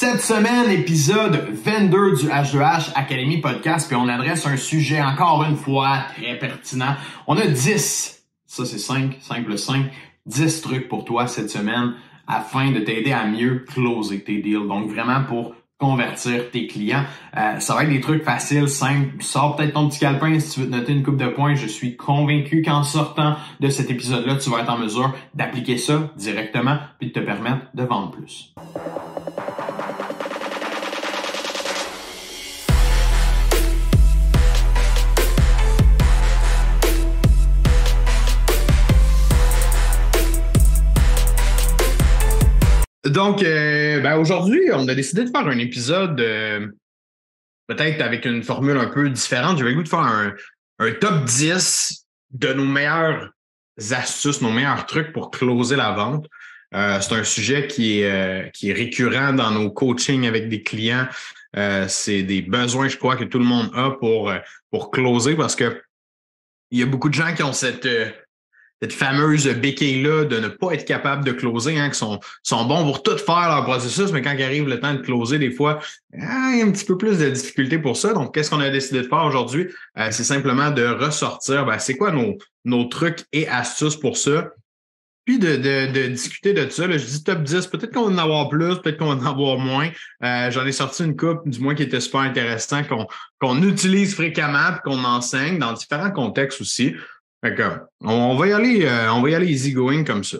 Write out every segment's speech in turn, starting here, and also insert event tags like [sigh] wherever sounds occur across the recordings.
Cette semaine, épisode 22 du H2H Academy Podcast, puis on adresse un sujet encore une fois très pertinent. On a 10, ça c'est 5, 5 plus 5, 10 trucs pour toi cette semaine afin de t'aider à mieux closer tes deals. Donc vraiment pour convertir tes clients. Euh, ça va être des trucs faciles, simples. Sors peut-être ton petit calepin si tu veux te noter une coupe de points. Je suis convaincu qu'en sortant de cet épisode-là, tu vas être en mesure d'appliquer ça directement puis de te permettre de vendre plus. Donc, euh, ben aujourd'hui, on a décidé de faire un épisode euh, peut-être avec une formule un peu différente. J'avais le goût de faire un, top 10 de nos meilleures astuces, nos meilleurs trucs pour closer la vente. Euh, c'est un sujet qui est, qui est récurrent dans nos coachings avec des clients. c'est des besoins, je crois, que tout le monde a pour, pour closer parce que il y a beaucoup de gens qui ont cette cette fameuse béquille-là de ne pas être capable de closer, hein, qui sont, sont bons pour tout faire leur processus, mais quand il arrive le temps de closer, des fois, ah, il y a un petit peu plus de difficulté pour ça. Donc, qu'est-ce qu'on a décidé de faire aujourd'hui? Euh, c'est simplement de ressortir, ben, c'est quoi nos, nos trucs et astuces pour ça? Puis de, de, de discuter de ça. Là, je dis top 10, peut-être qu'on va en avoir plus, peut-être qu'on va en avoir moins. Euh, J'en ai sorti une coupe, du moins qui était super intéressant, qu'on qu'on utilise fréquemment qu'on enseigne dans différents contextes aussi. D'accord. On va y aller, euh, on va y aller easy going comme ça.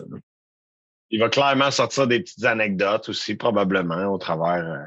Il va clairement sortir des petites anecdotes aussi, probablement, au travers euh,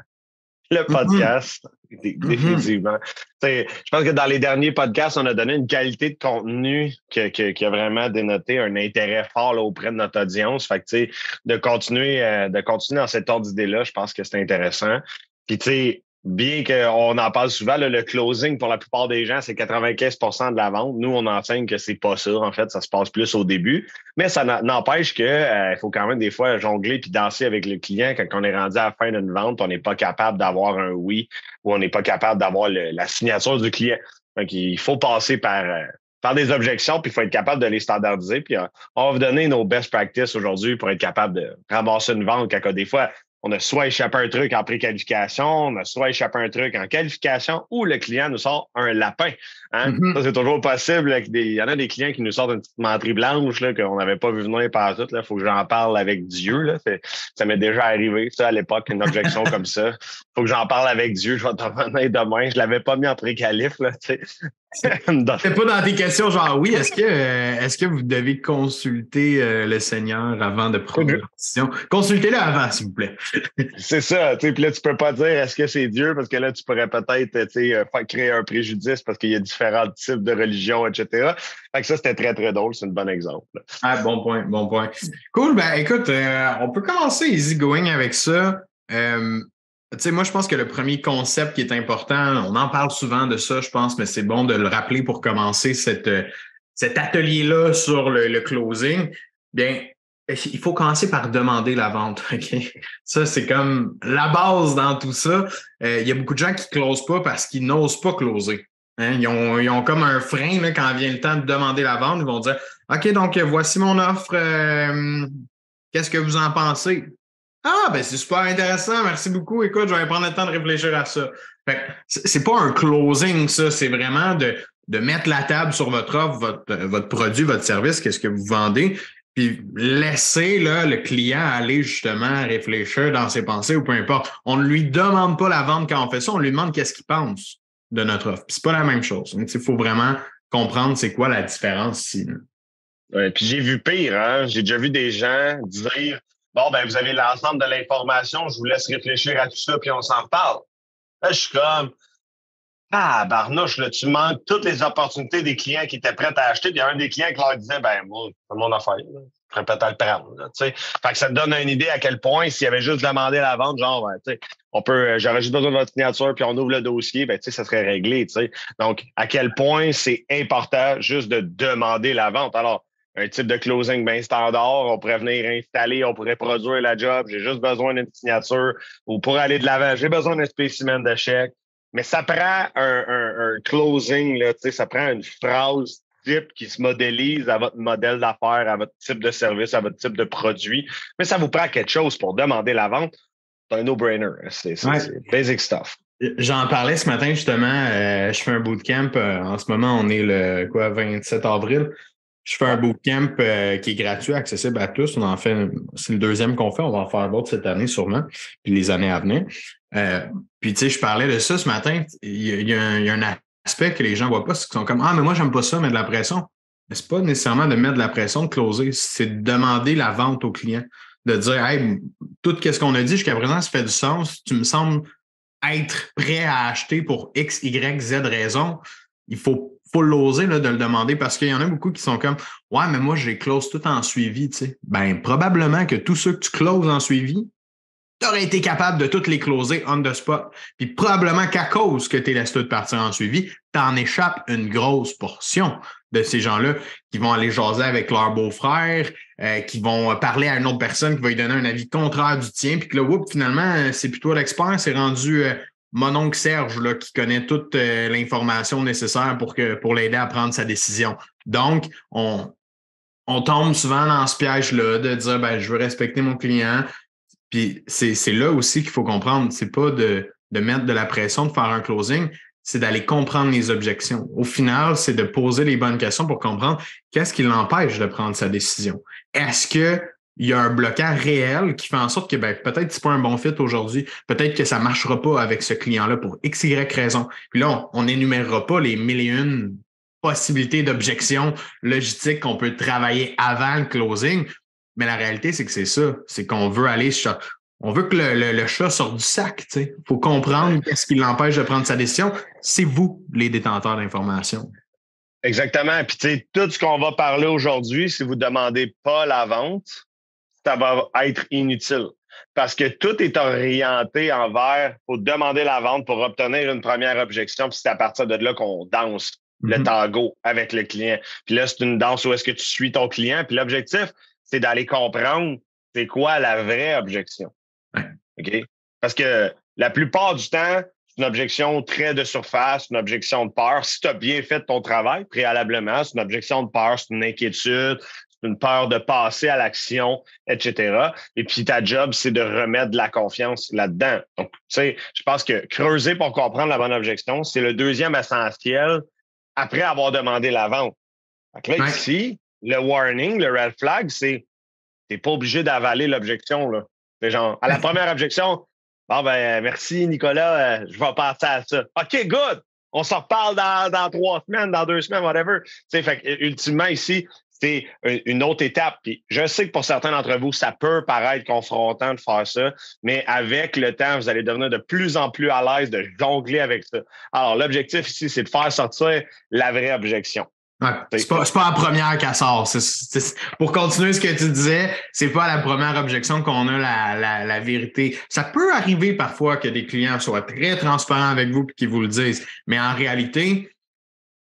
le mm-hmm. podcast. Mm-hmm. Définitivement. Je pense que dans les derniers podcasts, on a donné une qualité de contenu qui, a vraiment dénoté un intérêt fort auprès de notre audience. Fait que, de continuer, euh, de continuer dans cette ordre d'idée-là, je pense que c'est intéressant. Puis, tu sais, bien qu'on en parle souvent, le closing pour la plupart des gens, c'est 95% de la vente. Nous, on enseigne que c'est pas ça. En fait, ça se passe plus au début. Mais ça n'empêche que euh, faut quand même des fois jongler puis danser avec le client quand on est rendu à la fin d'une vente, on n'est pas capable d'avoir un oui ou on n'est pas capable d'avoir la signature du client. Donc, il faut passer par, euh, par des objections, puis il faut être capable de les standardiser. Puis euh, on va vous donner nos best practices aujourd'hui pour être capable de ramasser une vente quand des fois on a soit échappé un truc en préqualification, on a soit échappé un truc en qualification ou le client nous sort un lapin. Hein? Mm-hmm. Ça, c'est toujours possible. Il y en a des clients qui nous sortent une petite menterie blanche qu'on n'avait pas vu venir par tout. Il faut que j'en parle avec Dieu. Là. Ça m'est déjà arrivé, ça, à l'époque, une objection comme ça. faut que j'en parle avec Dieu. Je vais t'en revenir demain. Je l'avais pas mis en préqualif. C'est pas dans tes questions, genre oui, est-ce que euh, est-ce que vous devez consulter euh, le Seigneur avant de prendre une décision? Consultez-le avant, s'il vous plaît. [laughs] c'est ça. Puis là, tu peux pas dire est-ce que c'est Dieu, parce que là, tu pourrais peut-être euh, créer un préjudice parce qu'il y a différents types de religions, etc. Fait que ça, c'était très, très drôle. C'est un bon exemple. Ah, bon point, bon point. Cool. Ben écoute, on peut commencer easy going avec ça. Tu sais, moi, je pense que le premier concept qui est important, on en parle souvent de ça, je pense, mais c'est bon de le rappeler pour commencer euh, cet atelier-là sur le, closing. Bien, il faut commencer par demander la vente. [laughs] Ça, c'est comme la base dans tout ça. Euh, il y a beaucoup de gens qui ne closent pas parce qu'ils n'osent pas closer. Hein? Ils, ont, ils, ont, comme un frein quand vient le temps de demander la vente. Ils vont dire OK, donc voici mon offre. Euh, qu'est-ce que vous en pensez? Ah, ben c'est super intéressant. Merci beaucoup. Écoute, je vais prendre le temps de réfléchir à ça. C'est pas un closing, ça. C'est vraiment de, de mettre la table sur votre offre, votre, votre produit, votre service, qu'est-ce que vous vendez, puis laisser là, le client aller justement réfléchir dans ses pensées ou peu importe. On ne lui demande pas la vente quand on fait ça, on lui demande qu'est-ce qu'il pense de notre offre. Puis c'est pas la même chose. il faut vraiment comprendre c'est quoi la différence ici. Ouais, puis j'ai vu pire, hein? J'ai déjà vu des gens dire Bon, ben, vous avez l'ensemble de l'information, je vous laisse réfléchir à tout ça, puis on s'en parle. Là, je suis comme, ah, barnouche, là, tu manques toutes les opportunités des clients qui étaient prêts à acheter. Puis il y a un des clients qui leur disait, ben, moi, c'est mon affaire, là. je serais peut-être le prendre. Là, fait que ça te donne une idée à quel point, s'il y avait juste demandé la vente, genre, ben, sais, on peut, j'aurais juste besoin de signature, puis on ouvre le dossier, ben, tu sais, ça serait réglé. sais. Donc, à quel point c'est important juste de demander la vente? Alors, un type de closing bien standard. On pourrait venir installer, on pourrait produire la job. J'ai juste besoin d'une signature. Ou pour aller de l'avant, j'ai besoin d'un spécimen de chèque. Mais ça prend un, un, closing, là, ça prend une phrase type qui se modélise à votre modèle d'affaires, à votre type de service, à votre type de produit. Mais ça vous prend quelque chose pour demander la vente. un no-brainer. C'est basic stuff. J'en parlais ce matin justement. Euh, je fais un bootcamp. Euh, en ce moment, on est le quoi, 27 avril. Je fais un bootcamp euh, qui est gratuit, accessible à tous. On en fait, c'est le deuxième qu'on fait. On va en faire d'autres cette année sûrement, puis les années à venir. puis tu sais, je parlais de ça ce matin. Il y, a, un, aspect que les gens voient pas, c'est qu'ils sont comme ah mais moi j'aime pas ça, mettre de la pression. Mais c'est pas nécessairement de mettre de la pression de closer, c'est de demander la vente au client, de dire hey tout ce qu'on a dit jusqu'à présent ça fait du sens. Tu me sembles être prêt à acheter pour X, Y, Z raison, il faut, faut l'oser de le demander parce qu'il y en a beaucoup qui sont comme Ouais, mais moi, j'ai close tout en suivi. Tu sais. Ben, probablement que tous ceux que tu closes en suivi, tu aurais été capable de toutes les closer on the spot. Puis probablement qu'à cause que tu laisses tout partir en suivi, tu en échappes une grosse portion de ces gens-là qui vont aller jaser avec leur beau-frère, euh, qui vont parler à une autre personne qui va lui donner un avis contraire du tien, puis que là, whoop, finalement, c'est plutôt l'expert, c'est rendu euh, mon oncle Serge là, qui connaît toute euh, l'information nécessaire pour, pour l'aider à prendre sa décision. Donc, on, on tombe souvent dans ce piège-là de dire ben, je veux respecter mon client. Puis c'est là aussi qu'il faut comprendre. C'est pas de, de mettre de la pression, de faire un closing, c'est d'aller comprendre les objections. Au final, c'est de poser les bonnes questions pour comprendre qu'est-ce qui l'empêche de prendre sa décision. Est-ce que il y a un blocage réel qui fait en sorte que ben, peut-être c'est pas un bon fit aujourd'hui, peut-être que ça marchera pas avec ce client-là pour X, Y raison. Puis là, on n'énumérera pas les mille et une possibilités d'objections logistiques qu'on peut travailler avant le closing. Mais la réalité, c'est que c'est ça. C'est qu'on veut aller sur, on veut que le, chat sorte du sac. Il faut comprendre qu'est-ce qui l'empêche de prendre sa décision. C'est vous, les détenteurs d'informations. Exactement. Puis, tu sais, tout ce qu'on va parler aujourd'hui, si vous ne demandez pas la vente, ça va être inutile. Parce que tout est orienté envers, faut demander la vente pour obtenir une première objection, puis c'est à partir de là qu'on danse le mm-hmm. tango avec le client. Puis là, c'est une danse où est-ce que tu suis ton client. Puis l'objectif, c'est d'aller comprendre c'est quoi la vraie objection. OK? Parce que la plupart du temps, c'est une objection très de surface, une objection de peur. Si tu as bien fait ton travail préalablement, c'est une objection de peur, c'est une inquiétude, une peur de passer à l'action, etc. Et puis ta job, c'est de remettre de la confiance là-dedans. Donc, tu sais, je pense que creuser pour comprendre la bonne objection, c'est le deuxième essentiel après avoir demandé la vente. Donc là, ici, le warning, le red flag, c'est tu n'es pas obligé d'avaler l'objection. Là genre, à la [laughs] première objection, bon, ben, merci, Nicolas, euh, je vais passer à ça. OK, good! On s'en reparle dans, trois semaines, dans deux semaines, whatever. fait ultimement, ici, c'est une autre étape. Puis je sais que pour certains d'entre vous, ça peut paraître confrontant de faire ça, mais avec le temps, vous allez devenir de plus en plus à l'aise de jongler avec ça. Alors, l'objectif ici, c'est de faire sortir la vraie objection. C'est pas, pas la première qu'elle sort. pour continuer ce que tu disais, c'est pas la première objection qu'on a la, la, vérité. Ça peut arriver parfois que des clients soient très transparents avec vous et qu'ils vous le disent, mais en réalité,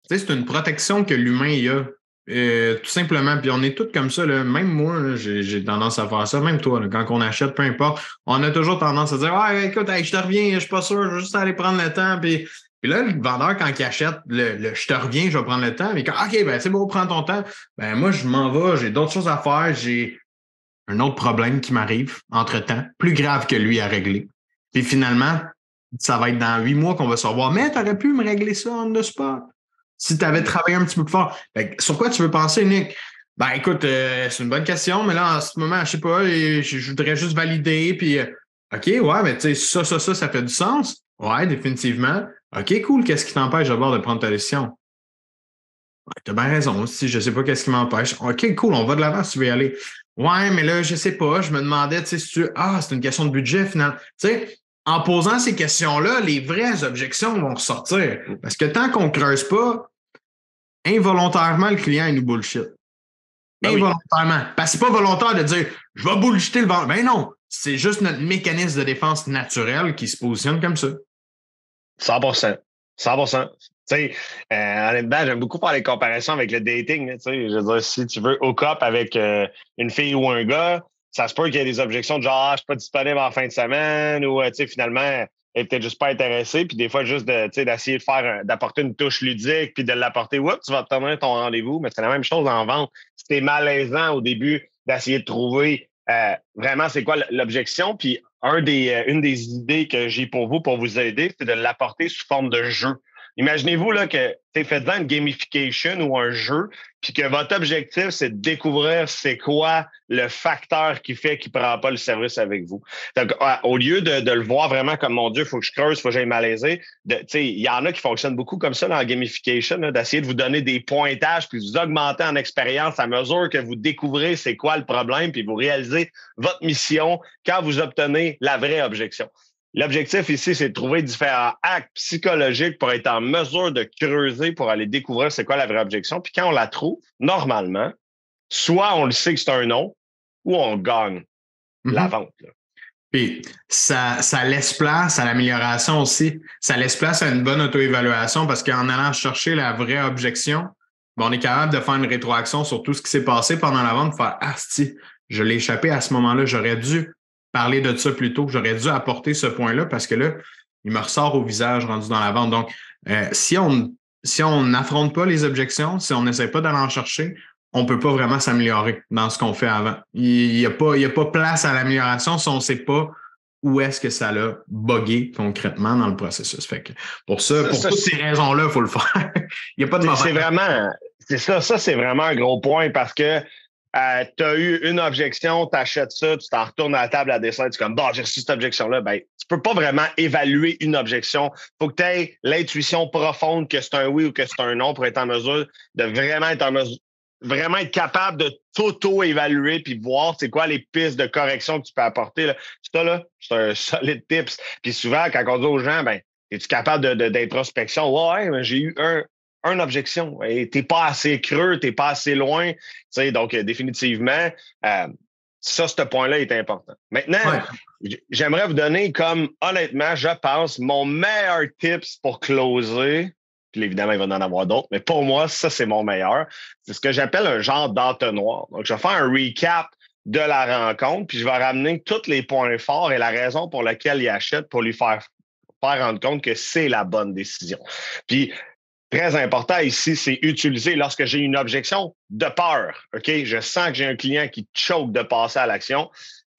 c'est une protection que l'humain a. Euh, tout simplement, puis on est tous comme ça. Même moi, j'ai tendance à faire ça. Même toi, quand on achète, peu importe, on a toujours tendance à dire Ah, écoute, je te reviens, je suis pas sûr, je vais juste aller prendre le temps. Puis puis là, le vendeur, quand il achète le, je te reviens, je vais prendre le temps, mais quand OK, ben c'est bon, prends ton temps. Ben moi, je m'en vais, j'ai d'autres choses à faire, j'ai un autre problème qui m'arrive entre-temps, plus grave que lui à régler. Puis finalement, ça va être dans huit mois qu'on va se revoir. Mais tu aurais pu me régler ça en the spot. Si tu avais travaillé un petit peu plus fort. sur quoi tu veux penser, Nick? Ben écoute, euh, c'est une bonne question, mais là, en ce moment, je sais pas, je, voudrais juste valider, puis euh, OK, ouais, mais tu sais, ça, ça, ça, ça fait du sens. Ouais, définitivement. OK, cool. Qu'est-ce qui t'empêche d'abord de prendre ta décision? tu as bien raison. Si je ne sais pas qu'est-ce qui m'empêche. OK, cool, on va de l'avant si tu veux y aller. Ouais, mais là, je ne sais pas. Je me demandais, tu sais, si tu. Ah, c'est une question de budget finalement. Tu sais, en posant ces questions-là, les vraies objections vont ressortir. Parce que tant qu'on ne creuse pas, involontairement, le client, il nous bullshit. Ben involontairement. Parce que c'est pas volontaire de dire je vais bullshiter le vendeur. Ben non. C'est juste notre mécanisme de défense naturel qui se positionne comme ça. 100 100 Tu sais, euh, honnêtement, j'aime beaucoup faire les comparaisons avec le dating. Tu sais, je veux dire, si tu veux au cop avec euh, une fille ou un gars, ça se peut qu'il y ait des objections de genre, ah, je suis pas disponible en fin de semaine ou, euh, tu sais, finalement, est peut-être juste pas intéressée. Puis des fois, juste de, d'essayer de faire, d'apporter une touche ludique puis de l'apporter, oups, tu vas obtenir ton rendez-vous. Mais c'est la même chose en vente. C'était malaisant au début d'essayer de trouver euh, vraiment c'est quoi l'objection? Puis un des, euh, une des idées que j'ai pour vous, pour vous aider, c'est de l'apporter sous forme de jeu. Imaginez-vous là que tu fait une gamification ou un jeu, puis que votre objectif, c'est de découvrir c'est quoi le facteur qui fait qu'il ne prend pas le service avec vous. Donc, au lieu de, le voir vraiment comme mon Dieu, il faut que je creuse, il faut que j'aille malaiser, il y en a qui fonctionnent beaucoup comme ça dans la gamification, d'essayer de vous donner des pointages, puis vous augmenter en expérience à mesure que vous découvrez c'est quoi le problème, puis vous réalisez votre mission quand vous obtenez la vraie objection. L'objectif ici, c'est de trouver différents actes psychologiques pour être en mesure de creuser, pour aller découvrir c'est quoi la vraie objection. Puis quand on la trouve, normalement, soit on le sait que c'est un non, ou on gagne la mm-hmm. vente. Puis ça, ça laisse place à l'amélioration aussi. Ça laisse place à une bonne auto-évaluation parce qu'en allant chercher la vraie objection, on est capable de faire une rétroaction sur tout ce qui s'est passé pendant la vente, faire Ah, si, je l'ai échappé à ce moment-là, j'aurais dû parler de ça plus tôt. J'aurais dû apporter ce point-là parce que là, il me ressort au visage rendu dans la vente. Donc, euh, si on si on n'affronte pas les objections, si on n'essaie pas d'aller en chercher, on ne peut pas vraiment s'améliorer dans ce qu'on fait avant. Il n'y a, pas, a pas place à l'amélioration si on ne sait pas où est-ce que ça l'a buggé concrètement dans le processus. Fait que pour ça, pour toutes ces raisons-là, il faut le faire. [laughs] il n'y a pas de C'est vraiment, c'est ça, ça c'est vraiment un gros point parce que euh, tu as eu une objection, tu achètes ça, tu t'en retournes à la table à dessin, tu es comme, bon, j'ai reçu cette objection-là. Ben, tu peux pas vraiment évaluer une objection. faut que tu aies l'intuition profonde que c'est un oui ou que c'est un non pour être en mesure de vraiment être en mesure, vraiment être capable de t'auto-évaluer puis voir c'est quoi les pistes de correction que tu peux apporter. Là. Ça, là, c'est un solide tips. Puis souvent, quand on dit aux gens, ben, es-tu capable d'introspection? De, ouais, mais j'ai eu un, une objection. Tu n'es pas assez creux, tu n'es pas assez loin. Donc, euh, définitivement, euh, ça, ce point-là est important. Maintenant, j'aimerais vous donner comme, honnêtement, je pense, mon meilleur tips pour closer. Puis évidemment, il va en avoir d'autres, mais pour moi, ça, c'est mon meilleur. C'est ce que j'appelle un genre d'entonnoir. Donc, je vais faire un recap de la rencontre, puis je vais ramener tous les points forts et la raison pour laquelle il achète pour lui faire, faire rendre compte que c'est la bonne décision. Puis très important ici, c'est utiliser lorsque j'ai une objection de peur. OK? Je sens que j'ai un client qui choke de passer à l'action.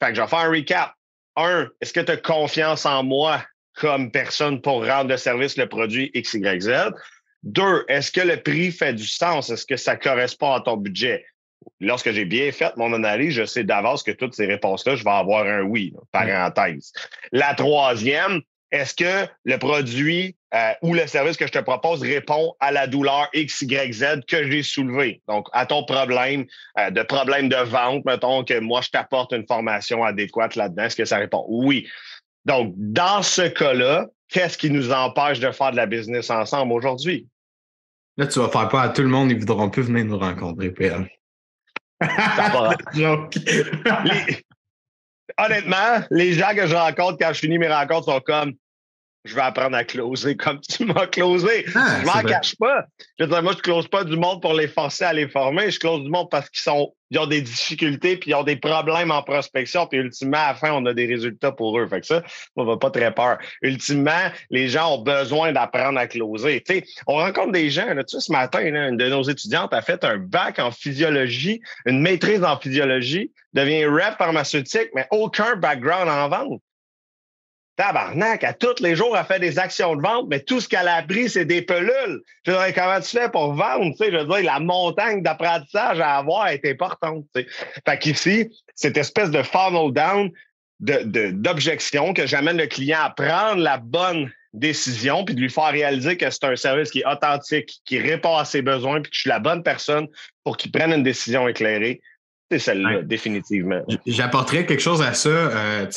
Fait que je vais faire un recap. Un, est-ce que tu as confiance en moi comme personne pour rendre de service le produit XYZ? Deux, est-ce que le prix fait du sens? Est-ce que ça correspond à ton budget? Lorsque j'ai bien fait mon analyse, je sais d'avance que toutes ces réponses-là, je vais avoir un oui, parenthèse. La troisième, est-ce que le produit euh, ou le service que je te propose répond à la douleur X, Y, Z que j'ai soulevé? Donc, à ton problème euh, de problème de vente, mettons que moi, je t'apporte une formation adéquate là-dedans. Est-ce que ça répond? Oui. Donc, dans ce cas-là, qu'est-ce qui nous empêche de faire de la business ensemble aujourd'hui? Là, tu vas faire pas à tout le monde, ils voudront plus venir nous rencontrer, PL. [laughs] Honnêtement, les gens que je rencontre quand je finis mes rencontres sont comme je vais apprendre à closer comme tu m'as closé. Ah, je m'en cache pas. Je veux dire, moi, je close pas du monde pour les forcer à les former. Je close du monde parce qu'ils sont, ils ont des difficultés puis ils ont des problèmes en prospection. Puis ultimement, à la fin, on a des résultats pour eux. Fait que ça, on va pas très peur. Ultimement, les gens ont besoin d'apprendre à closer. Tu sais, on rencontre des gens, là, tu sais, ce matin, une de nos étudiantes a fait un bac en physiologie, une maîtrise en physiologie, devient rep pharmaceutique, mais aucun background en vente. Tabarnak, à tous les jours, elle fait des actions de vente, mais tout ce qu'elle a appris, c'est des pelules. Je veux dire, comment tu fais pour vendre? Je veux dire, la montagne d'apprentissage à avoir est importante. Fait qu'ici, cette espèce de funnel down d'objection de, que j'amène le client à prendre la bonne décision, puis de lui faire réaliser que c'est un service qui est authentique, qui répond à ses besoins, puis que je suis la bonne personne pour qu'il prenne une décision éclairée c'est celle-là, définitivement. J'apporterais quelque chose à ça, euh,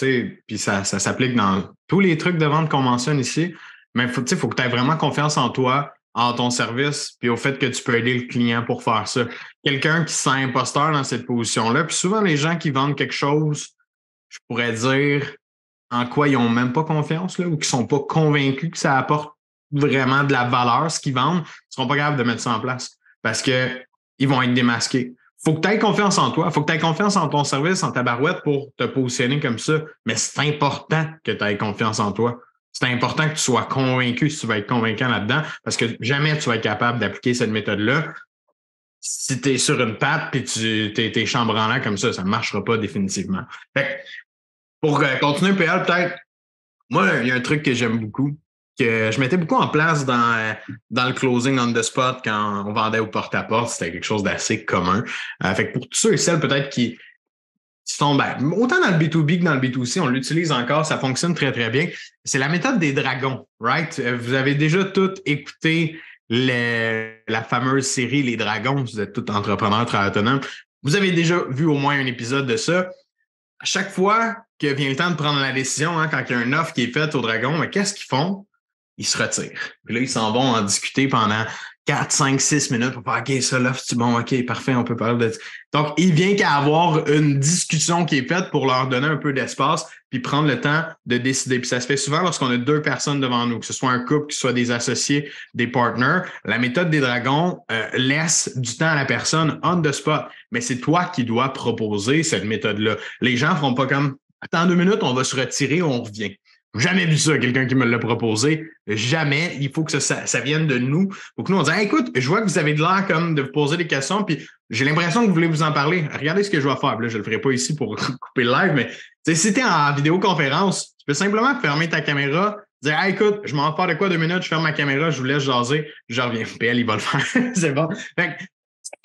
puis ça, ça s'applique dans tous les trucs de vente qu'on mentionne ici. Mais il faut, faut que tu aies vraiment confiance en toi, en ton service, puis au fait que tu peux aider le client pour faire ça. Quelqu'un qui se sent imposteur dans cette position-là, puis souvent les gens qui vendent quelque chose, je pourrais dire en quoi ils n'ont même pas confiance, là, ou qui ne sont pas convaincus que ça apporte vraiment de la valeur, ce qu'ils vendent, ils ne seront pas capables de mettre ça en place parce qu'ils vont être démasqués faut que tu aies confiance en toi. faut que tu aies confiance en ton service, en ta barouette pour te positionner comme ça. Mais c'est important que tu aies confiance en toi. C'est important que tu sois convaincu si tu vas être convaincant là-dedans parce que jamais tu vas être capable d'appliquer cette méthode-là si tu es sur une patte puis tu es, chambranlant comme ça, ça ne marchera pas définitivement. Fait pour euh, continuer, PL, peut-être, moi, il y a un truc que j'aime beaucoup, que je mettais beaucoup en place dans, euh, dans le closing on the spot quand on vendait au porte-à-porte. C'était quelque chose d'assez commun. Euh, fait pour tous ceux et celles peut-être qui, sont ben, autant dans le B2B que dans le B2C, on l'utilise encore, ça fonctionne très, très bien. C'est la méthode des dragons, right? Vous avez déjà tout écouté la fameuse série Les Dragons, vous êtes tout entrepreneur très autonome. Vous avez déjà vu au moins un épisode de ça. À chaque fois que vient le temps de prendre la décision, hein, quand il y a un offre qui est faite aux dragons, qu'est-ce qu'ils font? Ils se retirent. Puis là, ils s'en vont en discuter pendant 4, 5, 6 minutes pour faire OK, ça, l'offre, c'est bon, OK, parfait, on peut parler de. Donc, il vient qu'à avoir une discussion qui est faite pour leur donner un peu d'espace puis prendre le temps de décider. Puis ça se fait souvent lorsqu'on a deux personnes devant nous, que ce soit un couple, que ce soit des associés, des partners. La méthode des dragons euh, laisse du temps à la personne on the spot, mais c'est toi qui dois proposer cette méthode-là. Les gens ne feront pas comme Attends deux minutes, on va se retirer, on revient. Jamais vu ça, quelqu'un qui me l'a proposé. Jamais. Il faut que ça, vienne de nous. Faut que nous, on écoute, je vois que vous avez de l'air comme de vous poser des questions, puis j'ai l'impression que vous voulez vous en parler. Regardez ce que je vais faire. Je ne le ferai pas ici pour [laughs] couper le live, mais si tu es en vidéoconférence, tu peux simplement fermer ta caméra, dire écoute, je m'en pars de quoi deux minutes, je ferme ma caméra, je vous laisse jaser, je reviens. PL, il va le faire. [laughs] C'est bon. Fait tu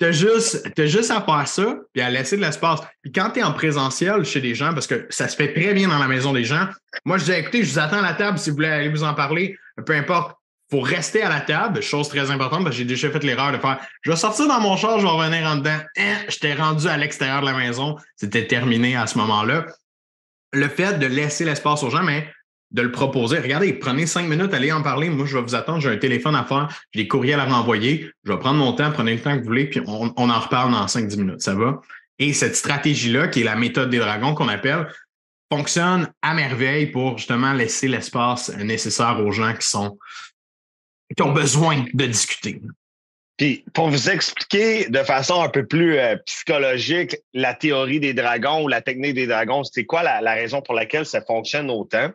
as juste, juste à faire ça, puis à laisser de l'espace. Puis quand tu es en présentiel chez des gens, parce que ça se fait très bien dans la maison des gens, moi, je dis, écoutez, je vous attends à la table si vous voulez aller vous en parler, peu importe. Faut rester à la table, chose très importante, parce que j'ai déjà fait l'erreur de faire, je vais sortir dans mon char, je vais revenir en dedans. Hein, je t'ai rendu à l'extérieur de la maison. C'était terminé à ce moment-là. Le fait de laisser l'espace aux gens, mais de le proposer. Regardez, prenez cinq minutes, allez en parler. Moi, je vais vous attendre. J'ai un téléphone à faire. J'ai des courriels à renvoyer. Je vais prendre mon temps, prenez le temps que vous voulez, puis on, en reparle dans 5-10 minutes. Ça va? Et cette stratégie-là, qui est la méthode des dragons qu'on appelle, fonctionne à merveille pour justement laisser l'espace nécessaire aux gens qui ont besoin de discuter. Puis pour vous expliquer de façon un peu plus euh, psychologique la théorie des dragons ou la technique des dragons, c'est quoi la, raison pour laquelle ça fonctionne autant?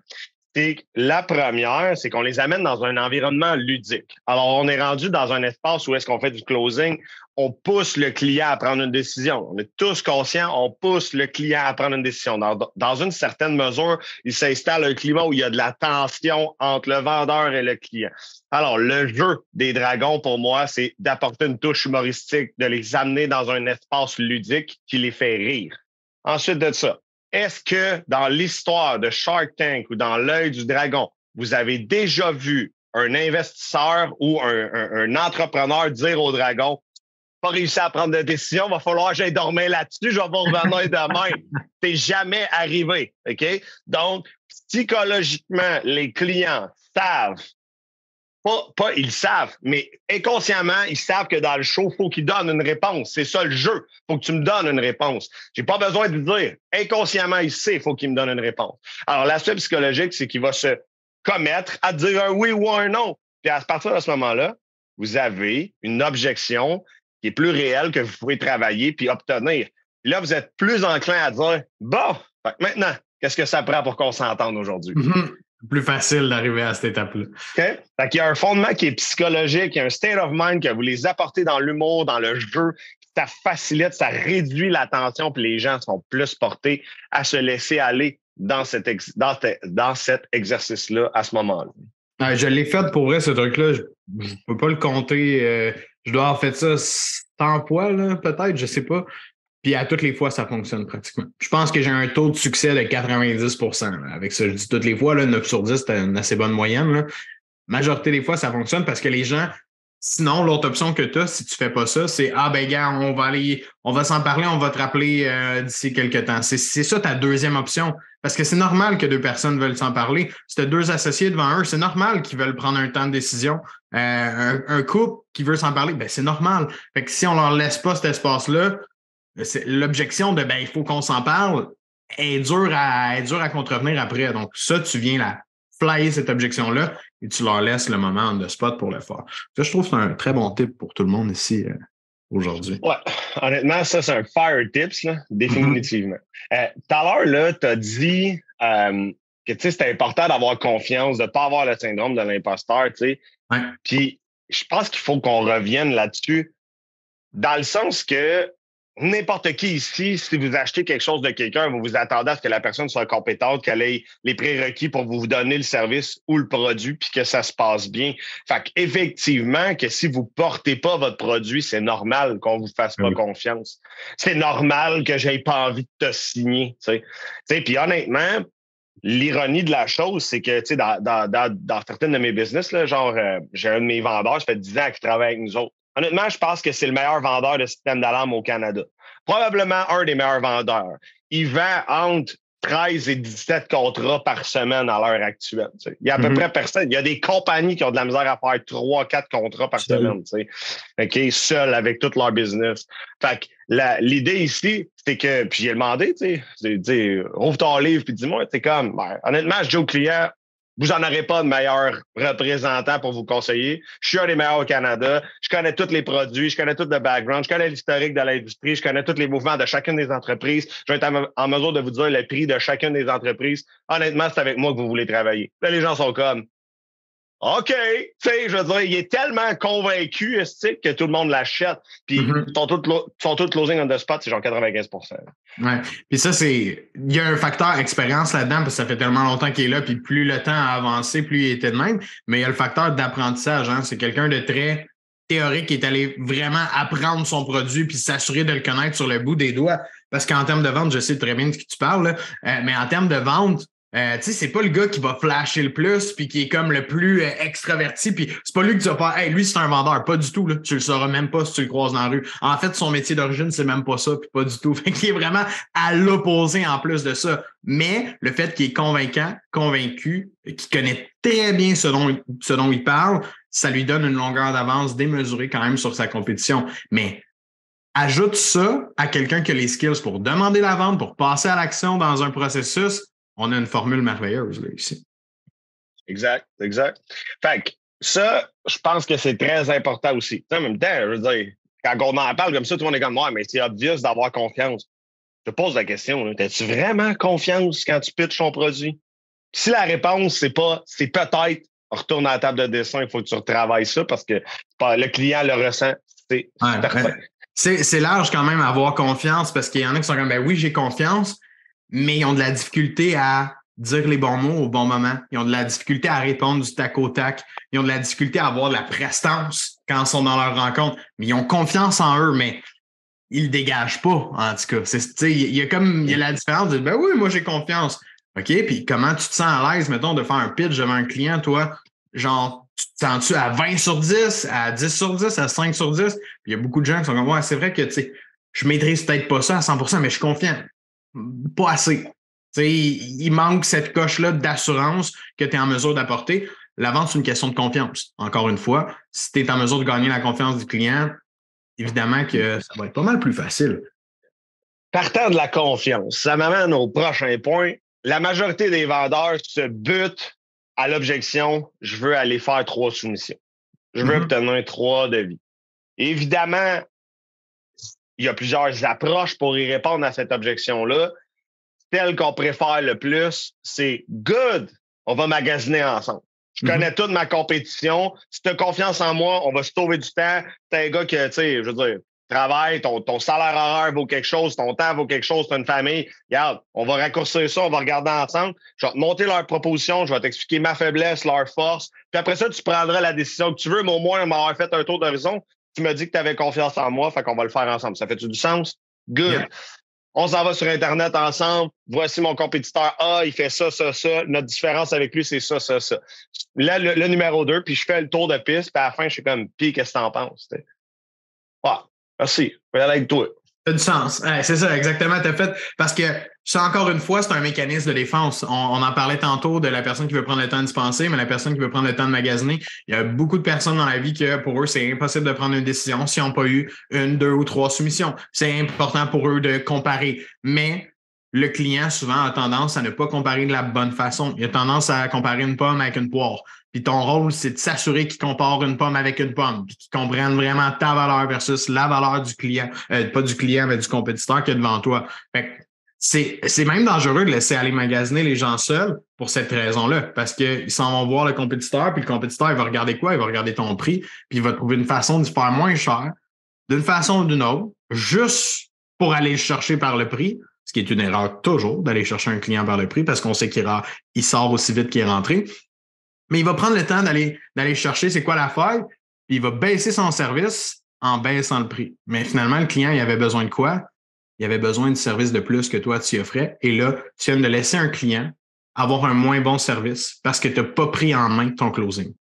La première, c'est qu'on les amène dans un environnement ludique. Alors, on est rendu dans un espace où est-ce qu'on fait du closing, on pousse le client à prendre une décision. On est tous conscients, on pousse le client à prendre une décision. Dans, une certaine mesure, il s'installe un climat où il y a de la tension entre le vendeur et le client. Alors, le jeu des dragons, pour moi, c'est d'apporter une touche humoristique, de les amener dans un espace ludique qui les fait rire. Ensuite de ça, est-ce que dans l'histoire de Shark Tank ou dans l'œil du dragon, vous avez déjà vu un investisseur ou un, entrepreneur dire au dragon, pas réussi à prendre de décision, va falloir que j'aille dormir là-dessus, je vais vous revenir demain. C'est jamais arrivé. OK? Donc, psychologiquement, les clients savent pas, ils savent, mais inconsciemment, ils savent que dans le show, il faut qu'ils donnent une réponse. C'est ça le jeu. Il faut que tu me donnes une réponse. J'ai pas besoin de dire. Inconsciemment, il sait, il faut qu'il me donne une réponse. Alors, l'aspect psychologique, c'est qu'il va se commettre à dire un oui ou un non. Puis à partir de ce moment-là, vous avez une objection qui est plus réelle que vous pouvez travailler puis obtenir. Là, vous êtes plus enclin à dire Bon, maintenant, qu'est-ce que ça prend pour qu'on s'entende aujourd'hui? Mm-hmm plus facile d'arriver à cette étape-là. OK? il y a un fondement qui est psychologique, il y a un state of mind que vous les apportez dans l'humour, dans le jeu. Ça facilite, ça réduit la tension, puis les gens sont plus portés à se laisser aller dans cet, dans, cet exercice-là à ce moment-là. je l'ai fait pour vrai, ce truc-là. Je ne peux pas le compter. Euh, je dois avoir fait ça 100 fois, peut-être, je ne sais pas. Puis à toutes les fois, ça fonctionne pratiquement. Je pense que j'ai un taux de succès de 90% Avec ça, je dis toutes les fois, là, 9 sur 10, c'est une assez bonne moyenne. Là. Majorité des fois, ça fonctionne parce que les gens, sinon, l'autre option que tu as, si tu fais pas ça, c'est Ah ben gars, on va aller, on va s'en parler, on va te rappeler euh, d'ici quelques temps. C'est ça ta deuxième option. Parce que c'est normal que deux personnes veulent s'en parler. Si deux associés devant eux, c'est normal qu'ils veulent prendre un temps de décision. Euh, un, couple qui veut s'en parler, ben c'est normal. Fait que si on leur laisse pas cet espace-là, l'objection de ben, il faut qu'on s'en parle est dure à, est à contrevenir après. Donc, ça, tu viens la flyer cette objection-là et tu leur laisses le moment de spot pour le faire. Ça, je trouve que c'est un très bon tip pour tout le monde ici euh, aujourd'hui. Ouais, honnêtement, ça, c'est un fire tips, là, définitivement. Mm-hmm. Euh, tout à l'heure, tu as dit euh, que c'était important d'avoir confiance, de ne pas avoir le syndrome de l'imposteur. Ouais. Puis, je pense qu'il faut qu'on revienne là-dessus dans le sens que n'importe qui ici, si vous achetez quelque chose de quelqu'un, vous vous attendez à ce que la personne soit compétente, qu'elle ait les prérequis pour vous donner le service ou le produit, puis que ça se passe bien. Fait qu'effectivement, que si vous portez pas votre produit, c'est normal qu'on vous fasse pas confiance. C'est normal que j'aie pas envie de te signer. Tu sais. Puis honnêtement, l'ironie de la chose, c'est que, tu sais, dans, dans, dans, dans, certaines de mes business, là, genre, euh, j'ai un de mes vendeurs, ça fait 10 ans qu'il travaille avec nous autres. Honnêtement, je pense que c'est le meilleur vendeur de système d'alarme au Canada. Probablement un des meilleurs vendeurs. Il vend entre 13 et 17 contrats par semaine à l'heure actuelle. Il y a à peu mm-hmm. près personne. Il y a des compagnies qui ont de la misère à faire 3 4 contrats par semaine. OK, seul avec tout leur business. Fait que l'idée ici, c'est que, puis j'ai demandé, tu sais, ouvre ton livre puis dis-moi, c'est comme, ben, honnêtement, je dis au client, vous n'en aurez pas de meilleur représentant pour vous conseiller. Je suis un des meilleurs au Canada. Je connais tous les produits, je connais tout le background, je connais l'historique de l'industrie, je connais tous les mouvements de chacune des entreprises. Je vais être en mesure de vous dire le prix de chacune des entreprises. Honnêtement, c'est avec moi que vous voulez travailler. Les gens sont comme, OK, tu sais, je veux dire, il est tellement convaincu, que tout le monde l'achète? Puis mm-hmm. ils sont, tous, closing on the spot, c'est genre 95% Ouais. Puis ça, c'est. Il y a un facteur expérience là-dedans, parce que ça fait tellement longtemps qu'il est là, puis plus le temps a avancé, plus il était de même. Mais il y a le facteur d'apprentissage. Hein? C'est quelqu'un de très théorique qui est allé vraiment apprendre son produit puis s'assurer de le connaître sur le bout des doigts. Parce qu'en termes de vente, je sais très bien de ce que tu parles, là, euh, mais en termes de vente, euh, tu sais, c'est pas le gars qui va flasher le plus puis qui est comme le plus euh, extraverti puis c'est pas lui que tu vas pas hey lui c'est un vendeur. Pas du tout là. Tu le sauras même pas si tu le croises dans la rue. En fait son métier d'origine c'est même pas ça puis pas du tout. [laughs] Fait qu'il est vraiment à l'opposé en plus de ça. Mais le fait qu'il est convaincant convaincu qu'il connaît très bien ce dont ce dont il parle ça lui donne une longueur d'avance démesurée quand même sur sa compétition. Mais ajoute ça à quelqu'un qui a les skills pour demander la vente pour passer à l'action dans un processus on a une formule merveilleuse là, ici. Exact, exact. Fait que ça, je pense que c'est très important aussi. en même temps, je veux dire, quand on en parle comme ça, tout le monde est comme moi, mais c'est obvious d'avoir confiance. Je te pose la question, as-tu vraiment confiance quand tu pitches ton produit? Si la réponse, c'est pas, c'est peut-être, retourne à la table de dessin, il faut que tu retravailles ça parce que le client le ressent. C'est C'est large quand même avoir confiance parce qu'il y en a qui sont comme, ben oui, j'ai confiance, mais ils ont de la difficulté à dire les bons mots au bon moment. Ils ont de la difficulté à répondre du tac au tac. Ils ont de la difficulté à avoir de la prestance quand ils sont dans leur rencontre. Mais ils ont confiance en eux, mais ils le dégagent pas, en tout cas. Il y a comme y a la différence de ben oui, moi j'ai confiance. OK, puis comment tu te sens à l'aise, mettons, de faire un pitch devant un client, toi? Genre, tu te sens-tu à 20 sur 10, à 10 sur 10, à 5 sur 10? Puis il y a beaucoup de gens qui sont comme, ouais, c'est vrai que, tu sais, je maîtrise peut-être pas ça à 100% mais je suis confiant pas assez. il manque cette coche-là d'assurance que tu es en mesure d'apporter. La vente, c'est une question de confiance. Encore une fois, si tu es en mesure de gagner la confiance du client, évidemment que ça va être pas mal plus facile. Partant de la confiance, ça m'amène au prochain point. La majorité des vendeurs se butent à l'objection je veux aller faire trois soumissions. Je veux mm-hmm. obtenir trois devis. Évidemment, il y a plusieurs approches pour y répondre à cette objection-là. Celle qu'on préfère le plus, c'est good, on va magasiner ensemble. Je mhm. connais toute ma compétition. Si tu as confiance en moi, on va se sauver du temps. T'es un gars que, tu sais, je veux dire, travaille, ton, ton salaire horaire vaut quelque chose, ton temps vaut quelque chose, tu une famille. Regarde, on va raccourcir ça, on va regarder ensemble. Je vais te monter leur proposition, je vais t'expliquer ma faiblesse, leur force. Puis après ça, tu prendras la décision que tu veux, mais au moins, on m'avoir fait un tour d'horizon tu m'as dit que tu avais confiance en moi, fait qu'on va le faire ensemble. Ça fait-tu du sens? Good. On s'en va sur Internet ensemble. Voici mon compétiteur A, il fait ça, ça, ça. Notre différence avec lui, c'est ça, ça, ça. Là, le, numéro 2, puis je fais le tour de piste, puis à la fin, je suis comme, puis qu'est-ce que t'en penses? Ah, merci. Je vais aller avec toi du sens. c'est ça, exactement. Tu fait. Parce que ça, encore une fois, c'est un mécanisme de défense. On, en parlait tantôt de la personne qui veut prendre le temps de se penser, mais la personne qui veut prendre le temps de magasiner. Il y a beaucoup de personnes dans la vie que pour eux, c'est impossible de prendre une décision s'ils n'ont pas eu une, deux ou trois soumissions. C'est important pour eux de comparer. Mais le client, souvent, a tendance à ne pas comparer de la bonne façon. Il a tendance à comparer une pomme avec une poire. Puis ton rôle, c'est de s'assurer qu'il compare une pomme avec une pomme, puis qu'il comprenne vraiment ta valeur versus la valeur du client, euh, pas du client, mais du compétiteur qui est devant toi. c'est, c'est même dangereux de laisser aller magasiner les gens seuls pour cette raison-là, parce qu'ils s'en vont voir le compétiteur, puis le compétiteur, il va regarder quoi? Il va regarder ton prix, puis il va trouver une façon de faire moins cher d'une façon ou d'une autre, juste pour aller le chercher par le prix, ce qui est une erreur toujours d'aller chercher un client par le prix parce qu'on sait qu'il il sort aussi vite qu'il est rentré. Mais il va prendre le temps d'aller, d'aller chercher c'est quoi la faille, puis il va baisser son service en baissant le prix. Mais finalement, le client, il avait besoin de quoi? Il avait besoin de service de plus que toi, tu offrais. Et là, tu viens de laisser un client avoir un moins bon service parce que tu n'as pas pris en main ton closing.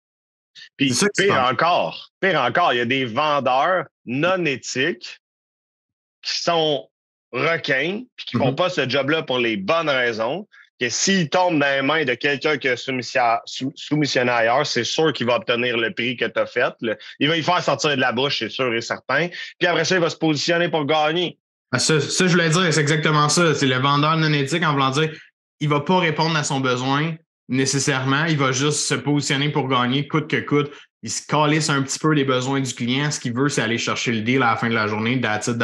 Puis pire encore, pire encore, il y a des vendeurs non éthiques qui sont requins puis qui ne font mm-hmm. pas ce job-là pour les bonnes raisons. Que s'ils tombent dans les mains de quelqu'un qui a soumissionné ailleurs, c'est sûr qu'il va obtenir le prix que tu as fait. Il va y faire sortir de la bouche, c'est sûr et certain. Puis après ça, il va se positionner pour gagner. Ah, ça, ça, je voulais dire, c'est exactement ça. C'est le vendeur non éthique en voulant dire il va pas répondre à son besoin nécessairement. Il va juste se positionner pour gagner coûte que coûte. Il se calisse un petit peu les besoins du client. Ce qu'il veut, c'est aller chercher le deal à la fin de la journée, that's it,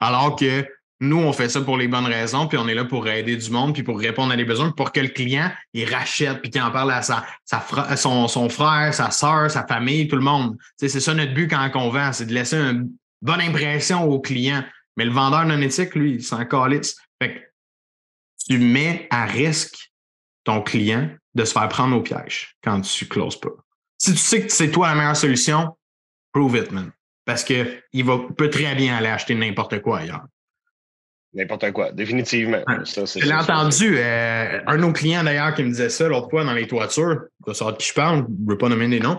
Alors que nous, on fait ça pour les bonnes raisons, puis on est là pour aider du monde, puis pour répondre à des besoins, pour que le client, il rachète, puis qu'il en parle à sa, sa son, son, frère, sa soeur, sa famille, tout le monde. c'est ça notre but quand on vend, c'est de laisser une bonne impression au client. Mais le vendeur non éthique, lui, il s'en calisse. Fait que tu mets à risque ton client de se faire prendre au piège quand tu ne closes pas. Si tu sais que c'est toi la meilleure solution, prove it, man. Parce qu'il peut très bien aller acheter n'importe quoi ailleurs. N'importe quoi, définitivement. Je l'ai entendu. Euh, un de nos clients, d'ailleurs, qui me disait ça l'autre fois dans les toitures, de sorte qui je parle, je ne veux pas nommer des noms.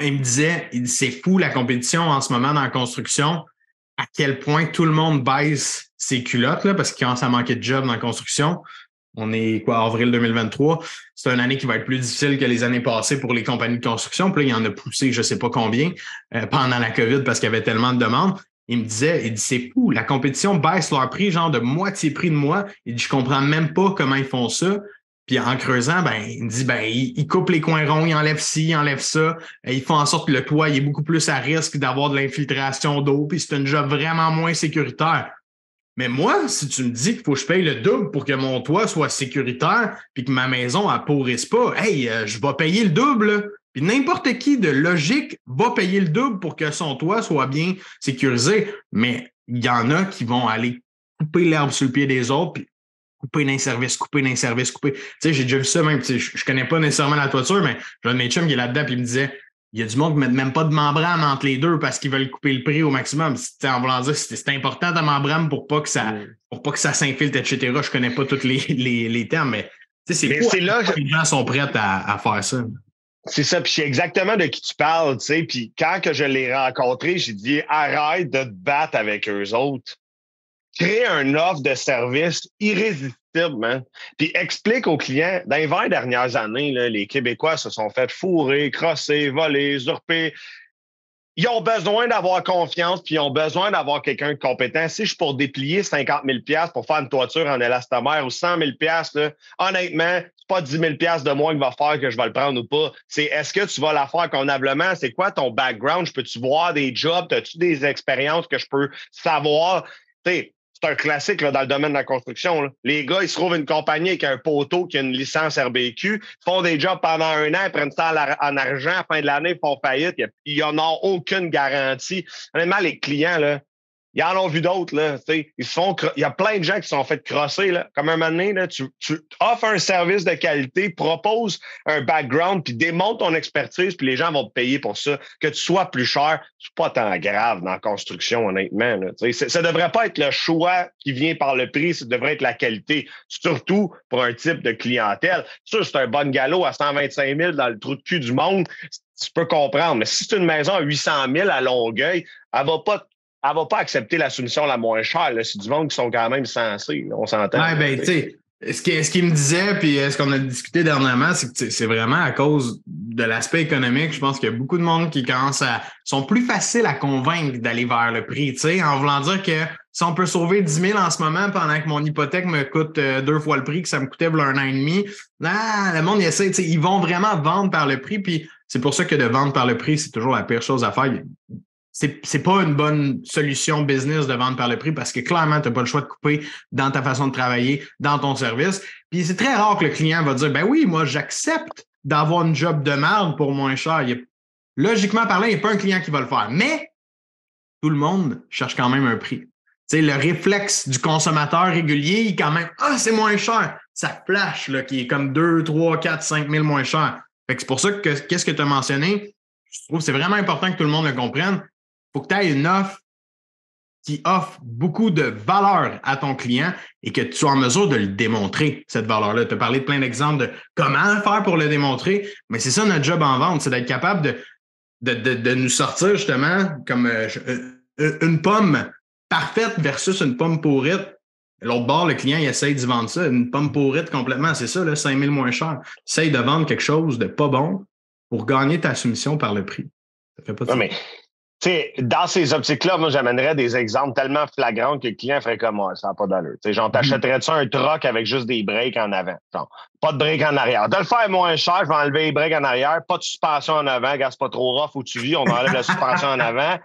Il me disait, c'est fou la compétition en ce moment dans la construction, à quel point tout le monde baisse ses culottes, là, parce qu'il commence à manquer de job dans la construction. On est quoi, avril 2023. C'est une année qui va être plus difficile que les années passées pour les compagnies de construction. Puis là, il y en a poussé je ne sais pas combien euh, pendant la COVID parce qu'il y avait tellement de demandes. Il me disait, il dit, c'est fou, la compétition baisse leur prix, genre de moitié prix de moi. Il dit, je comprends même pas comment ils font ça. Puis en creusant, ben, il me dit, ben, ils, coupent les coins ronds, ils enlèvent ci, ils enlèvent ça. Et ils font en sorte que le toit il est beaucoup plus à risque d'avoir de l'infiltration d'eau. Puis c'est un job vraiment moins sécuritaire. Mais moi, si tu me dis qu'il faut que je paye le double pour que mon toit soit sécuritaire puis que ma maison ne pourrisse pas, hey, euh, je vais payer le double. Puis n'importe qui de logique va payer le double pour que son toit soit bien sécurisé. Mais il y en a qui vont aller couper l'herbe sur le pied des autres, puis couper d'un service, couper d'un service, couper. Tu sais, j'ai déjà vu ça même. Je, je connais pas nécessairement la toiture, mais j'ai un de mes chums qui est là-dedans, puis il me disait il y a du monde qui ne met même pas de membrane entre les deux parce qu'ils veulent couper le prix au maximum. En voulant dire, c'est important de membrane pour pas que ça pour pas que ça s'infiltre, etc. Je connais pas tous les, les, les termes, mais c'est là que les gens sont prêts à, à faire ça. C'est ça, puis c'est exactement de qui tu parles, tu sais. Puis quand que je l'ai rencontré, j'ai dit arrête de te battre avec eux autres. Crée un offre de service irrésistible puis explique aux clients, dans les 20 dernières années, les Québécois se sont fait fourrer, crosser, voler, usurper. Ils ont besoin d'avoir confiance, puis ils ont besoin d'avoir quelqu'un de compétent. Si je suis pour déplier 50 000 pour faire une toiture en élastomère ou 100 000 là, honnêtement, pas 10 000 de moins qui va faire que je vais le prendre ou pas. C'est est-ce que tu vas la faire convenablement? C'est quoi ton background? Je peux-tu voir des jobs? As-tu des expériences que je peux savoir? c'est un classique là, dans le domaine de la construction. Les gars, ils se trouvent une compagnie avec un poteau qui a une licence RBQ, font des jobs pendant un an, prennent ça en argent, à fin de l'année, font faillite. Ils n'en ont aucune garantie. Honnêtement, les clients, là, ils en ont vu d'autres, là. Ils sont, il y a plein de gens qui se sont fait crosser, là. Comme un moment donné, là, tu, tu offres un service de qualité, proposes un background, puis démontre ton expertise, puis les gens vont te payer pour ça. Que tu sois plus cher, c'est pas tant grave dans la construction, honnêtement. Là, ça devrait pas être le choix qui vient par le prix, ça devrait être la qualité. Surtout pour un type de clientèle. Ça, c'est un bon galop à 125 000 dans le trou de cul du monde. Tu peux comprendre. Mais si c'est une maison à 800 000 à Longueuil, elle va pas elle va pas accepter la soumission la moins chère. C'est du monde qui sont quand même sensés. On s'entend. Ouais, ben, tu sais, ce qu'il ce me disait, puis ce qu'on a discuté dernièrement, c'est que c'est vraiment à cause de l'aspect économique. Je pense qu'il y a beaucoup de monde qui commence à sont plus faciles à convaincre d'aller vers le prix, tu sais, en voulant dire que si on peut sauver 10 000 en ce moment pendant que mon hypothèque me coûte euh, deux fois le prix que ça me coûtait un an et demi, ah, le monde essaie, ils vont vraiment vendre par le prix, puis c'est pour ça que de vendre par le prix, c'est toujours la pire chose à faire c'est, c'est pas une bonne solution business de vendre par le prix parce que clairement, tu n'as pas le choix de couper dans ta façon de travailler, dans ton service. Puis c'est très rare que le client va dire Ben oui, moi, j'accepte d'avoir une job de merde pour moins cher. logiquement parlant, il n'y a pas un client qui va le faire. Mais tout le monde cherche quand même un prix. sais, le réflexe du consommateur régulier, il quand même Ah, c'est moins cher. Ça flash là, qui est comme 2, 3, 4, 5 000 moins cher. c'est pour ça que qu'est-ce que tu as mentionné? Je trouve que c'est vraiment important que tout le monde le comprenne. Il faut que tu aies une offre qui offre beaucoup de valeur à ton client et que tu sois en mesure de le démontrer, cette valeur-là. Tu as parlé de plein d'exemples de comment faire pour le démontrer, mais c'est ça notre job en vente, c'est d'être capable de, de, nous sortir justement comme euh, euh, une pomme parfaite versus une pomme pourrite. L'autre bord, le client, il essaye de vendre ça, une pomme pourrite complètement, c'est ça, là, 5 000 moins cher. Essaye de vendre quelque chose de pas bon pour gagner ta soumission par le prix. Ça fait pas de sais, dans ces optiques-là, moi, j'amènerais des exemples tellement flagrants que le client ferait comme moi, ça n'a pas d'allure. sais, genre, t'achèterais-tu un truck avec juste des breaks en avant? Genre, pas de breaks en arrière. De le faire moins cher, je vais enlever les breaks en arrière, pas de suspension en avant, gars, c'est pas trop rough où tu vis, on enlève la suspension en avant.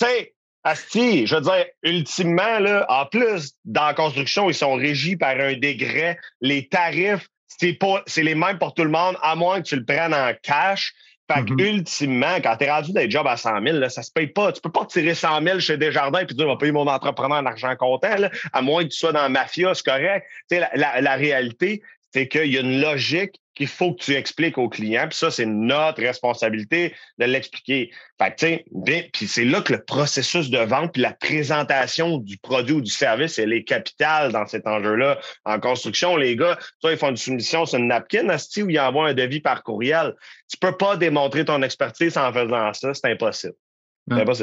Tu sais, Asti, je veux dire, ultimement, là, en plus, dans la construction, ils sont régis par un décret. Les tarifs, c'est pas, c'est les mêmes pour tout le monde, à moins que tu le prennes en cash. Fait que, mm-hmm. ultimement, quand tu es rendu des jobs à 100 000, là, ça se paye pas. Tu peux pas tirer 100 000 chez Desjardins et dire, je vais payer mon entrepreneur en argent comptant, là, à moins que tu sois dans la mafia, c'est correct. La, la, la, réalité, c'est qu'il y a une logique qu'il faut que tu expliques aux clients. Puis ça, c'est notre responsabilité de l'expliquer. Fait que, tu puis c'est là que le processus de vente puis la présentation du produit ou du service, elle est capitale dans cet enjeu-là. En construction, les gars, soit ils font une soumission sur une napkin, ou ils envoient un devis par courriel. Tu peux pas démontrer ton expertise en faisant ça, c'est impossible.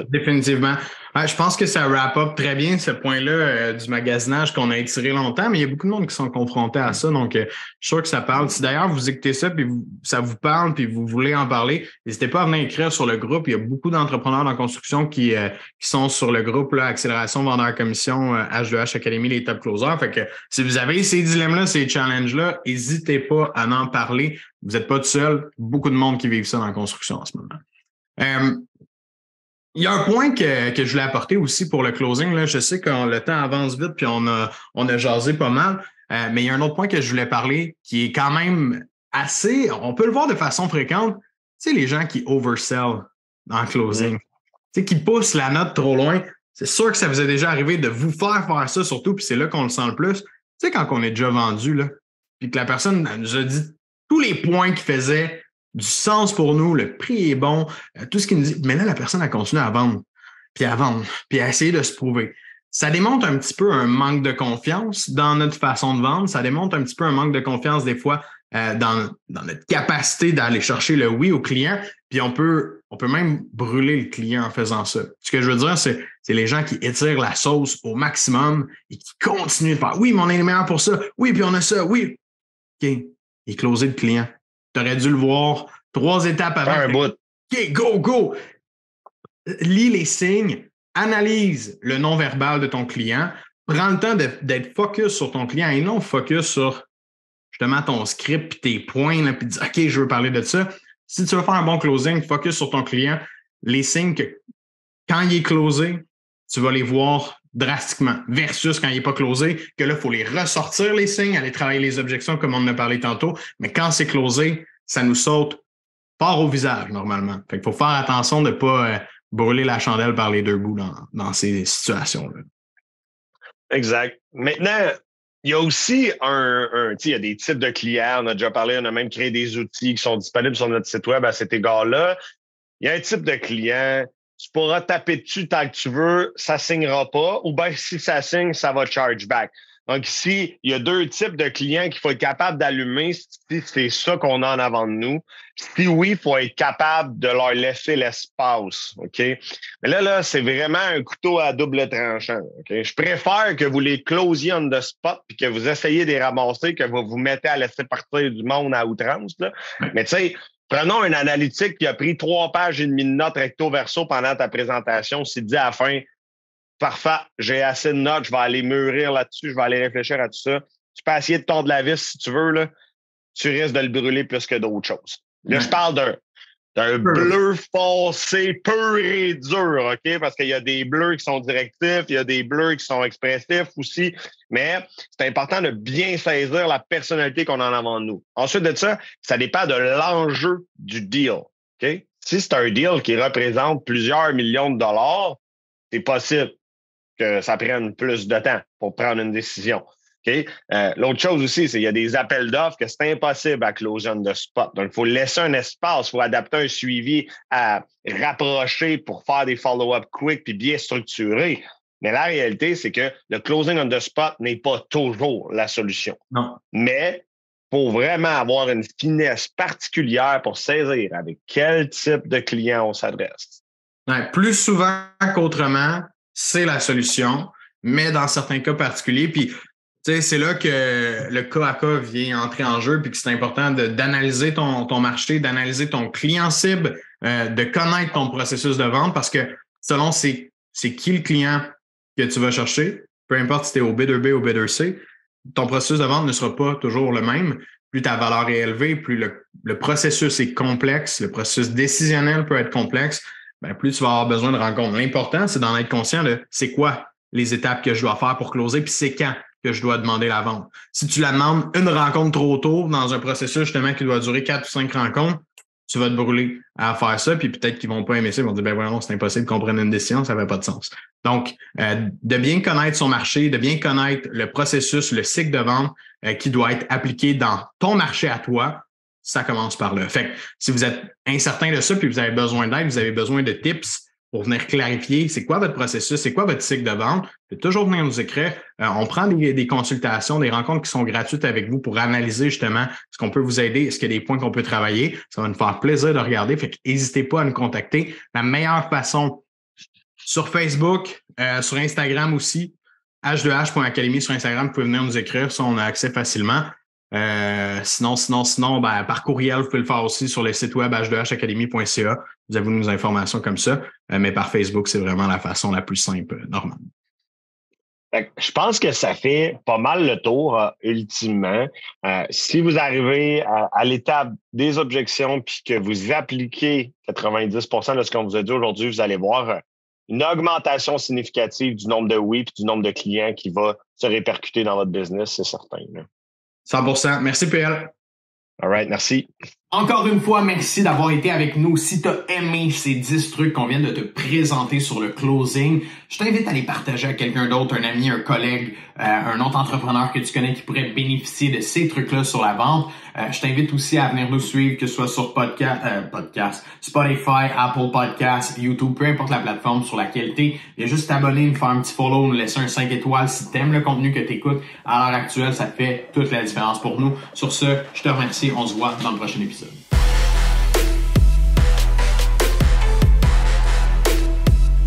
Définitivement. je pense que ça wrap up très bien ce point-là euh, du magasinage qu'on a étiré longtemps, mais il y a beaucoup de monde qui sont confrontés à ça. Donc, euh, je suis sûr que ça parle. Si d'ailleurs vous écoutez ça, puis ça vous parle, puis vous voulez en parler, n'hésitez pas à venir écrire sur le groupe. Il y a beaucoup d'entrepreneurs en construction qui, euh, qui sont sur le groupe là, Accélération Vendeur Commission, H2H Academy, les top closers. Fait que si vous avez ces dilemmes-là, ces challenges-là, n'hésitez pas à en parler. Vous n'êtes pas tout seul. Beaucoup de monde qui vivent ça dans la construction en ce moment. Il y a un point que, que je voulais apporter aussi pour le closing. Là. Je sais que le temps avance vite, puis on a, on a jasé pas mal. Euh, mais il y a un autre point que je voulais parler qui est quand même assez, on peut le voir de façon fréquente. Tu sais, les gens qui oversell le closing, tu sais, qui poussent la note trop loin. C'est sûr que ça vous est déjà arrivé de vous faire faire ça, surtout, puis c'est là qu'on le sent le plus. Tu sais, quand on est déjà vendu, là, puis que la personne nous a dit tous les points qu'il faisait du sens pour nous, le prix est bon, euh, tout ce qui nous dit. Mais là, la personne a continué à vendre, puis à vendre, puis à essayer de se prouver. Ça démontre un petit peu un manque de confiance dans notre façon de vendre. Ça démontre un petit peu un manque de confiance des fois euh, dans, dans, notre capacité d'aller chercher le oui au client. Puis on peut, on peut même brûler le client en faisant ça. Ce que je veux dire, c'est, c'est les gens qui étirent la sauce au maximum et qui continuent de faire oui, mais on est les meilleurs pour ça. Oui, puis on a ça. Oui. OK. Et closer le client. Tu aurais dû le voir trois étapes avant. Un bout. OK, go, go. Lis les signes, analyse le non-verbal de ton client, prends le temps d'être focus sur ton client et non focus sur justement ton script et tes points, là, puis dire OK, je veux parler de ça. Si tu veux faire un bon closing, focus sur ton client, les signes que quand il est closé, tu vas les voir drastiquement versus quand il n'est pas closé, que là, il faut les ressortir les signes, aller travailler les objections comme on en a parlé tantôt. Mais quand c'est closé, ça nous saute fort au visage normalement. Fait qu'il faut faire attention de ne pas euh, brûler la chandelle par les deux bouts dans, dans ces situations-là. Exact. Maintenant, il y a aussi un, un il y a des types de clients. On a déjà parlé, on a même créé des outils qui sont disponibles sur notre site web à cet égard-là. Il y a un type de client pourras taper dessus tant que tu veux, ça signera pas, ou bien si ça signe, ça va charge back. Donc ici, il y a deux types de clients qu'il faut être capable d'allumer si c'est ça qu'on a en avant de nous. Si oui, il faut être capable de leur laisser l'espace. OK? Mais là, là, c'est vraiment un couteau à double tranchant. OK? Je préfère que vous les closiez on the spot puis que vous essayiez de les ramasser, que vous vous mettez à laisser partir du monde à outrance. Là. Mais tu sais, Prenons une analytique qui a pris trois pages et demie de notes recto verso pendant ta présentation. C'est dit à la fin, parfait, j'ai assez de notes, je vais aller mûrir là-dessus, je vais aller réfléchir à tout ça. Tu peux essayer de tordre la vis si tu veux, là. Tu risques de le brûler plus que d'autres choses. Là, je parle d'un un bleu foncé pur et dur, OK? Parce qu'il y a des bleus qui sont directifs, il y a des bleus qui sont expressifs aussi. Mais c'est important de bien saisir la personnalité qu'on a en avant de nous. Ensuite de ça, ça dépend de l'enjeu du deal. OK? Si c'est un deal qui représente plusieurs millions de dollars, c'est possible que ça prenne plus de temps pour prendre une décision. Euh, l'autre chose aussi, c'est qu'il y a des appels d'offres que c'est impossible à closer on the spot. Donc, il faut laisser un espace, il faut adapter un suivi à rapprocher pour faire des follow-up quick puis bien structurés. Mais la réalité, c'est que le closing on the spot n'est pas toujours la solution. Non. Mais faut vraiment avoir une finesse particulière pour saisir avec quel type de client on s'adresse. plus souvent qu'autrement, c'est la solution, mais dans certains cas particuliers. Puis c'est là que le cas à cas vient entrer en jeu, puis que c'est important d'analyser ton, marché, d'analyser ton client cible, euh, de connaître ton processus de vente, parce que selon c'est qui le client que tu vas chercher, peu importe si tu es au B2B ou B2C, ton processus de vente ne sera pas toujours le même. Plus ta valeur est élevée, plus le, le processus est complexe, le processus décisionnel peut être complexe, ben plus tu vas avoir besoin de rencontres. L'important, c'est d'en être conscient de c'est quoi les étapes que je dois faire pour closer, puis c'est quand que je dois demander la vente. Si tu la demandes une rencontre trop tôt dans un processus justement qui doit durer quatre ou cinq rencontres, tu vas te brûler à faire ça, puis peut-être qu'ils vont pas aimer ça, ils vont dire ben voilà, c'est impossible qu'on prenne une décision, ça n'avait pas de sens. Donc, euh, de bien connaître son marché, de bien connaître le processus, le cycle de vente euh, qui doit être appliqué dans ton marché à toi, ça commence par là. Fait que si vous êtes incertain de ça, puis vous avez besoin d'aide, vous avez besoin de tips, pour venir clarifier c'est quoi votre processus, c'est quoi votre cycle de vente? Vous pouvez toujours venir nous écrire. Euh, on prend des, consultations, des rencontres qui sont gratuites avec vous pour analyser justement ce qu'on peut vous aider, est-ce qu'il y a des points qu'on peut travailler. Ça va nous faire plaisir de regarder. Fait n'hésitez pas à nous contacter. La meilleure façon sur Facebook, euh, sur Instagram aussi, h2h.academy sur Instagram, vous pouvez venir nous écrire. Ça, on a accès facilement. Euh, sinon, sinon, sinon, ben, par courriel, vous pouvez le faire aussi sur le site web h2hacademy.ca. Vous avez nos informations comme ça. Euh, mais par Facebook, c'est vraiment la façon la plus simple, euh, normale. Je pense que ça fait pas mal le tour, ultimement. si vous arrivez à, l'étape des objections puis que vous appliquez 90% de ce qu'on vous a dit aujourd'hui, vous allez voir une augmentation significative du nombre de oui et du nombre de clients qui va se répercuter dans votre business, c'est certain. 100% Merci, PL. All right, merci. Encore une fois, merci d'avoir été avec nous. Si tu as aimé ces 10 trucs qu'on vient de te présenter sur le closing, je t'invite à les partager à quelqu'un d'autre, un ami, un collègue, euh, un autre entrepreneur que tu connais qui pourrait bénéficier de ces trucs-là sur la vente. Euh, je t'invite aussi à venir nous suivre, que ce soit sur podcast, euh, podcast, Spotify, Apple Podcast, YouTube, peu importe la plateforme sur laquelle tu es. Il y a juste t'abonner, nous faire un petit follow, nous laisser un 5 étoiles si tu aimes le contenu que tu écoutes. À l'heure actuelle, ça fait toute la différence pour nous. Sur ce, je te remercie. On se voit dans le prochain épisode.